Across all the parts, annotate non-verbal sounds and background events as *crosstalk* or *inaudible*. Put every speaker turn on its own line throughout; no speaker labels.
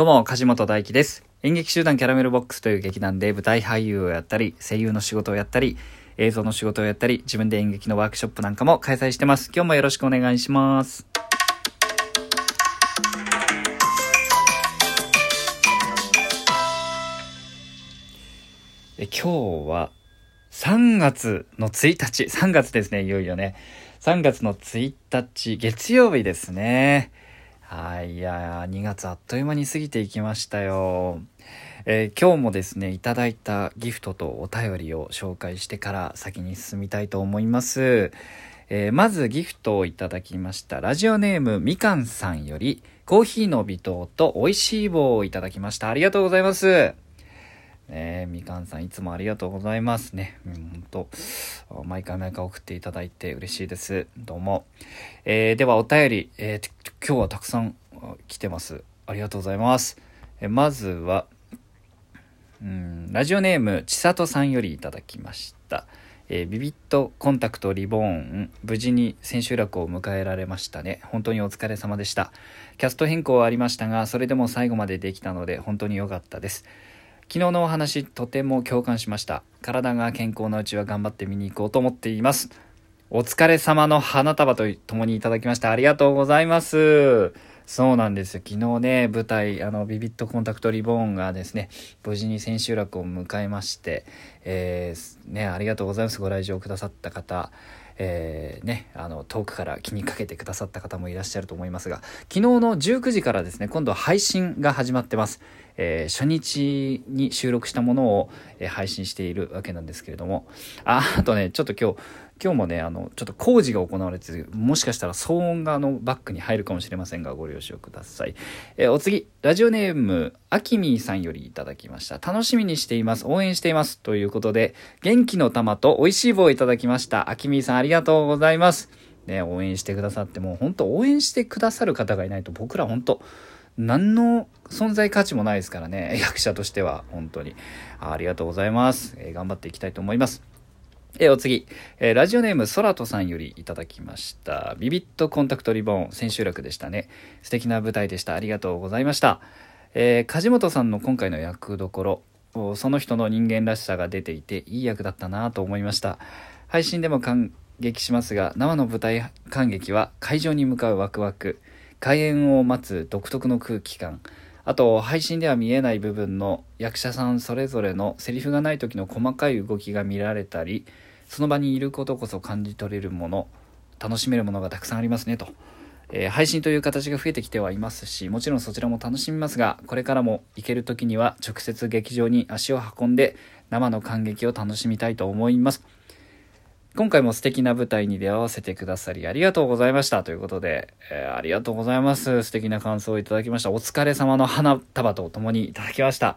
どうも、梶本大輝です。演劇集団キャラメルボックスという劇団で舞台俳優をやったり、声優の仕事をやったり、映像の仕事をやったり、自分で演劇のワークショップなんかも開催してます。今日もよろしくお願いします。今日は3月の1日、3月ですね、いよいよね。3月の1日、月曜日ですね。はい、いや、2月あっという間に過ぎていきましたよ。えー今日もですね、いただいたギフトとお便りを紹介してから先に進みたいと思います。えーまずギフトをいただきました。ラジオネームみかんさんより、コーヒーの微糖と美味しい棒をいただきました。ありがとうございます。ね、みかんさんいつもありがとうございますね。うん、本当毎回毎回送っていただいて嬉しいです。どうも。えーではお便り、えー今日はたくさん来てます。ありがとうございます。えーまずは、うん、ラジオネームちさとさんよりいただきました。えービビットコンタクトリボーン無事に千秋楽を迎えられましたね本当にお疲れ様でしたキャスト変更はありましたがそれでも最後までできたので本当に良かったです昨日のお話とても共感しました。体が健康なうちは頑張って見に行こうと思っています。お疲れ様の花束と共にいただきました。ありがとうございます。そうなんです。よ昨日ね舞台あのビビットコンタクトリボーンがですね無事に千秋楽を迎えまして、えーねありがとうございます。ご来場くださった方。えーね、あの遠くから気にかけてくださった方もいらっしゃると思いますが昨日の19時からですね今度は配信が始まってます、えー初日に収録したものを、えー配信しているわけなんですけれども。あ *laughs* あとねちょっと今日今日もねあのちょっと工事が行われててもしかしたら騒音があのバックに入るかもしれませんがご了承ください、えーお次ラジオネームあきみーさんよりいただきました。楽しみにしています。応援しています。ということで元気の玉と美味しい棒をいただきました。あきみーさんありがとうございます。ね応援してくださってもう本当応援してくださる方がいないと僕ら本当何の存在価値もないですからね。*laughs* 役者としては本当に。ありがとうございます、えー頑張っていきたいと思います。えーお次、えーラジオネームそらとさんよりいただきました。ビビットコンタクトリボン千秋楽でしたね。素敵な舞台でした。ありがとうございました、えー梶本さんの今回の役どころその人の人間らしさが出ていていい役だったなと思いました。配信でも感激しますが生の舞台感激は会場に向かうワクワク。開演を待つ独特の空気感。あと配信では見えない部分の役者さんそれぞれのセリフがない時の細かい動きが見られたりその場にいることこそ感じ取れるもの楽しめるものがたくさんありますねと、えー配信という形が増えてきてはいますしもちろんそちらも楽しみますがこれからも行ける時には直接劇場に足を運んで生の感激を楽しみたいと思います。今回も素敵な舞台に出会わせてくださりありがとうございましたということで、えーありがとうございます。素敵な感想をいただきました。お疲れ様の花束と共にいただきました。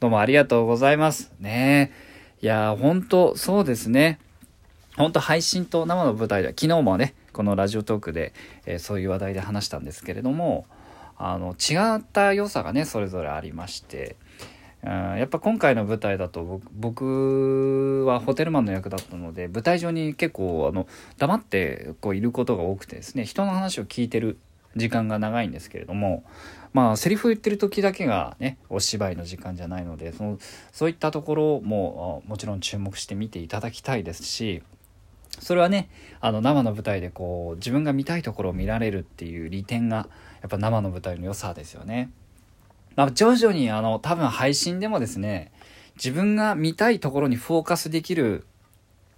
どうもありがとうございます。ね。いやー本当そうですね。本当配信と生の舞台では昨日もねこのラジオトークで、えーそういう話題で話したんですけれどもあの違った良さがねそれぞれありましてやっぱ今回の舞台だと僕はホテルマンの役だったので舞台上に結構あの黙ってこういることが多くてですね人の話を聞いてる時間が長いんですけれどもまあセリフを言ってる時だけがねお芝居の時間じゃないのでそのそういったところももちろん注目して見ていただきたいですしそれはねあの生の舞台でこう自分が見たいところを見られるっていう利点がやっぱ生の舞台の良さですよね。まあ、徐々にあの多分配信でもですね自分が見たいところにフォーカスできる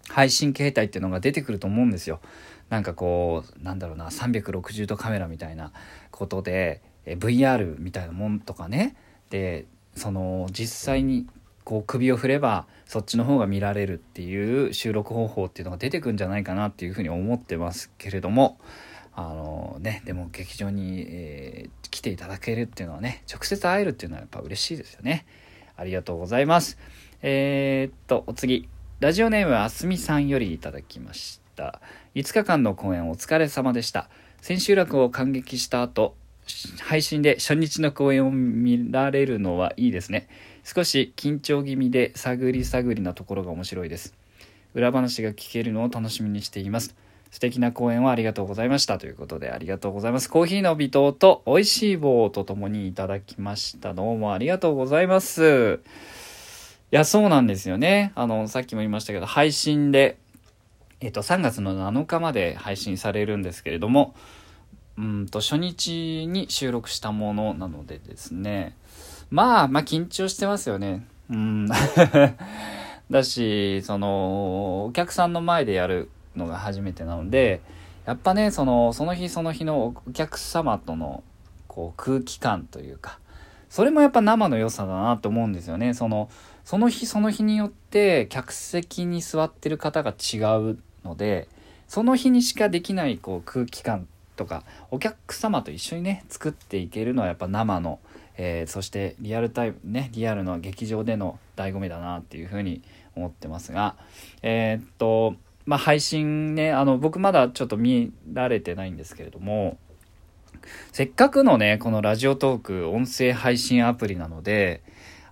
配信形態っていうのが出てくると思うんですよ。なんかこうなんだろうな360度カメラみたいなことでえ VR みたいなもんとかねでその実際にこう首を振ればそっちの方が見られるっていう収録方法っていうのが出てくるんじゃないかなっていうふうに思ってますけれどもあのねでも劇場に、えー来ていただけるっていうのはね直接会えるっていうのはやっぱ嬉しいですよね。ありがとうございます。えーっとお次。ラジオネームあすみさんよりいただきました。5日間の公演お疲れ様でした。千秋楽を感激した後配信で初日の公演を見られるのはいいですね。少し緊張気味で探り探りなところが面白いです。裏話が聞けるのを楽しみにしています。素敵な講演をありがとうございましたということでありがとうございます。コーヒーの微糖と美味しい棒とともにいただきました。どうもありがとうございます。いや、そうなんですよね。あの、さっきも言いましたけど、配信で、えっと、3月の7日まで配信されるんですけれども、うんと、初日に収録したものなのでですね、まあ、まあ、緊張してますよね。うん。*laughs* だし、その、お客さんの前でやるのが初めてなので、やっぱね、その、その日その日のお客様との、こう、空気感というか、それもやっぱ生の良さだなと思うんですよね。その、その日その日によって客席に座ってる方が違うのでその日にしかできないこう空気感とかお客様と一緒にね作っていけるのはやっぱ生の、えー、そしてリアルタイムねリアルの劇場での醍醐味だなっていうふうに思ってますがえー、っとまあ配信ねあの僕まだちょっと見られてないんですけれどもせっかくのねこのラジオトーク音声配信アプリなので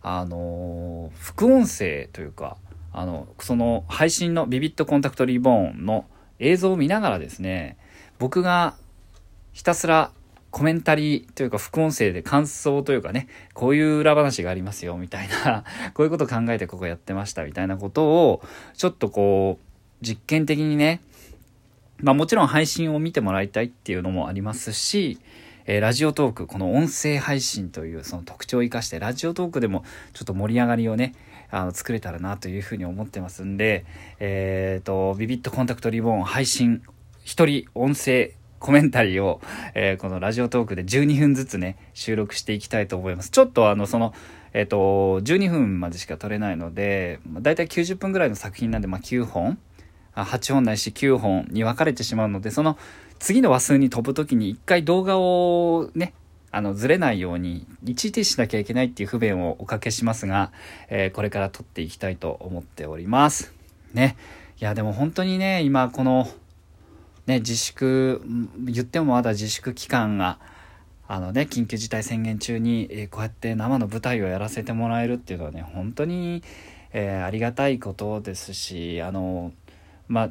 あの副音声というかあのその配信のビビットコンタクトリボーンの映像を見ながらですね僕がひたすらコメンタリーというか副音声で感想というかねこういう裏話がありますよみたいなこういうこと考えてここやってましたみたいなことをちょっとこう実験的にねまあもちろん配信を見てもらいたいっていうのもありますしえー、ラジオトーク、この音声配信というその特徴を生かして、ラジオトークでもちょっと盛り上がりをね、あの、作れたらなというふうに思ってますんで、えっ、ー、と、ビビットコンタクトリボン配信、一人音声コメンタリーを、えー、このラジオトークで12分ずつね、収録していきたいと思います。ちょっとあの、その、えっ、ー、と、12分までしか撮れないので、だいたい90分ぐらいの作品なんで、まあ、9本8本ないし9本に分かれてしまうので、その次の話数に飛ぶ時に一回動画をね、あの、ずれないように一時停止しなきゃいけないっていう不便をおかけしますが、えー、これから撮っていきたいと思っております。ね。いや、でも本当にね、今この、ね、自粛、言ってもまだ自粛期間が、あのね、緊急事態宣言中に、えー、こうやって生の舞台をやらせてもらえるっていうのはね、本当に、えー、ありがたいことですし、あの、まあ、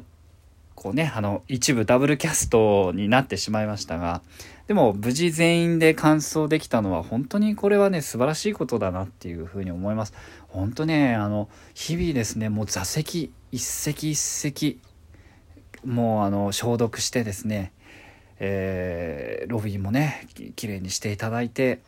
こうね、あの、一部ダブルキャストになってしまいましたが、でも無事全員で完走できたのは本当にこれはね、素晴らしいことだなっていうふうに思います。本当ね、あの、日々ですね、もう座席一席一席、もうあの、消毒してですね、えー、ロビーもね、綺麗にしていただいて、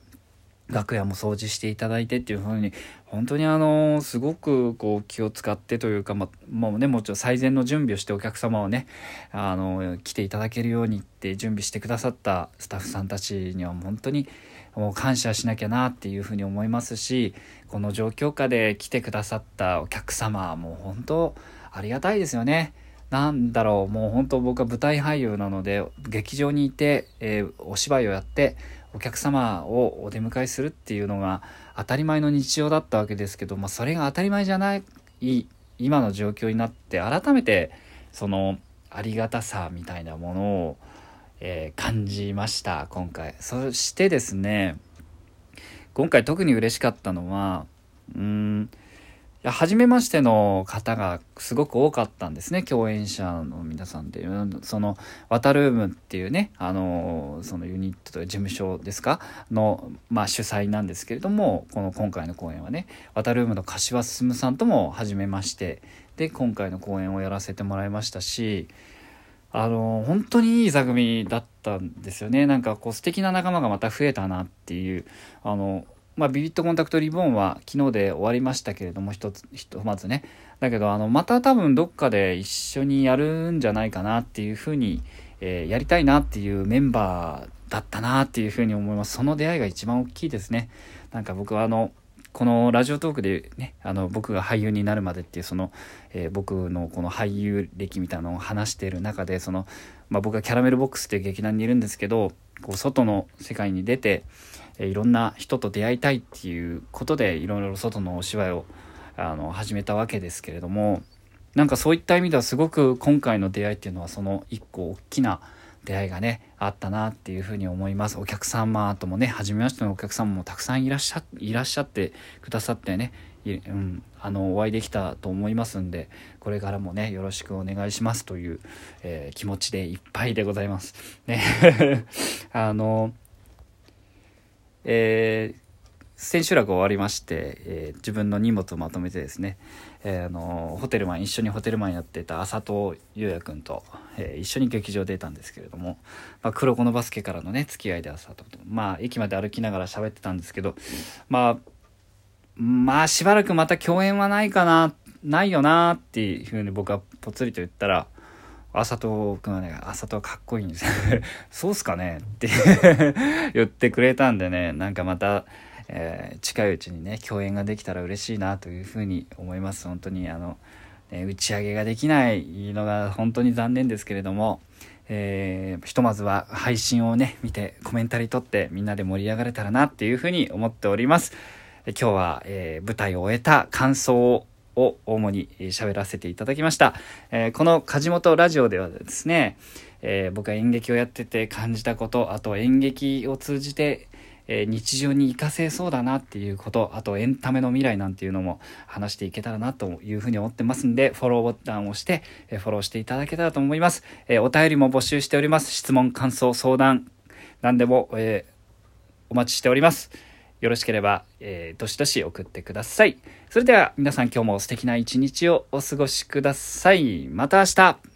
楽屋も掃除していただいてっていう風に本当にあのすごくこう気を使ってというか、まもうねもちろん最善の準備をしてお客様をねあの来ていただけるようにって準備してくださったスタッフさんたちには本当にもう感謝しなきゃなっていうふうに思いますしこの状況下で来てくださったお客様もう本当ありがたいですよね。なんだろうもう本当僕は舞台俳優なので劇場にいて、えー、お芝居をやってお客様をお出迎えするっていうのが当たり前の日常だったわけですけど、まあ、それが当たり前じゃない今の状況になって改めてそのありがたさみたいなものを、えー、感じました今回。そしてですね今回特に嬉しかったのはうんや初めましての方がすごく多かったんですね。共演者の皆さんでそのワタルームっていうねあのそのユニットという事務所ですか？の、まあ、主催なんですけれどもこの今回の公演はねワタルームの柏進さんとも初めましてで今回の公演をやらせてもらいましたしあの本当にいい座組だったんですよね。なんかこう素敵な仲間がまた増えたなっていうあのまあ、ビビットコンタクトリボンは昨日で終わりましたけれども、一つ、ひとまずね。だけど、あの、また多分どっかで一緒にやるんじゃないかなっていうふうに、えー、やりたいなっていうメンバーだったなっていうふうに思います。その出会いが一番大きいですね。なんか僕はあの、このラジオトークでね、あの、僕が俳優になるまでっていう、その、えー、僕のこの俳優歴みたいなのを話している中で、その、まあ、僕はキャラメルボックスっていう劇団にいるんですけど、こう、外の世界に出て、えいろんな人と出会いたいっていうことでいろいろ外のお芝居をあの始めたわけですけれどもなんかそういった意味ではすごく今回の出会いっていうのはその一個大きな出会いがねあったなっていうふうに思いますお客様ともね初めましてのお客様もたくさんいらっしゃいらっしゃってくださってねうん、あのお会いできたと思いますんでこれからもねよろしくお願いしますという、えー、気持ちでいっぱいでございます。ね *laughs* あのえー、千秋楽終わりまして、えー、自分の荷物をまとめてですね、えー、あのホテルマン一緒にホテルマンやってた浅戸優也君と、えー、一緒に劇場出たんですけれども、まあ、黒子のバスケからのね付き合いで浅戸とまあ駅まで歩きながら喋ってたんですけどまあまあしばらくまた共演はないかなないよなっていうふうに僕はぽつりと言ったら浅戸君はね、浅戸はかっこいいんですよ。*laughs* そうっすかね？って *laughs* 言ってくれたんでね、なんかまた、えー、近いうちにね共演ができたら嬉しいなというふうに思います。本当にあの、ね、打ち上げができないのが本当に残念ですけれども、えー、ひとまずは配信をね見てコメンタリー取ってみんなで盛り上がれたらなっていうふうに思っております。今日は、えー、舞台を終えた感想をを主に喋らせていただきました、えー、この梶本ラジオではですね、えー、僕が演劇をやってて感じたことあと演劇を通じてえ、日常に活かせそうだなっていうことあとエンタメの未来なんていうのも話していけたらなというふうに思ってますんでフォローボタンを押して、え、フォローしていただけたらと思います、え、お便りも募集しております。質問感想相談何でも、えお待ちしております。よろしければ、えーどしどし送ってください。それでは皆さん今日も素敵な一日をお過ごしください。また明日。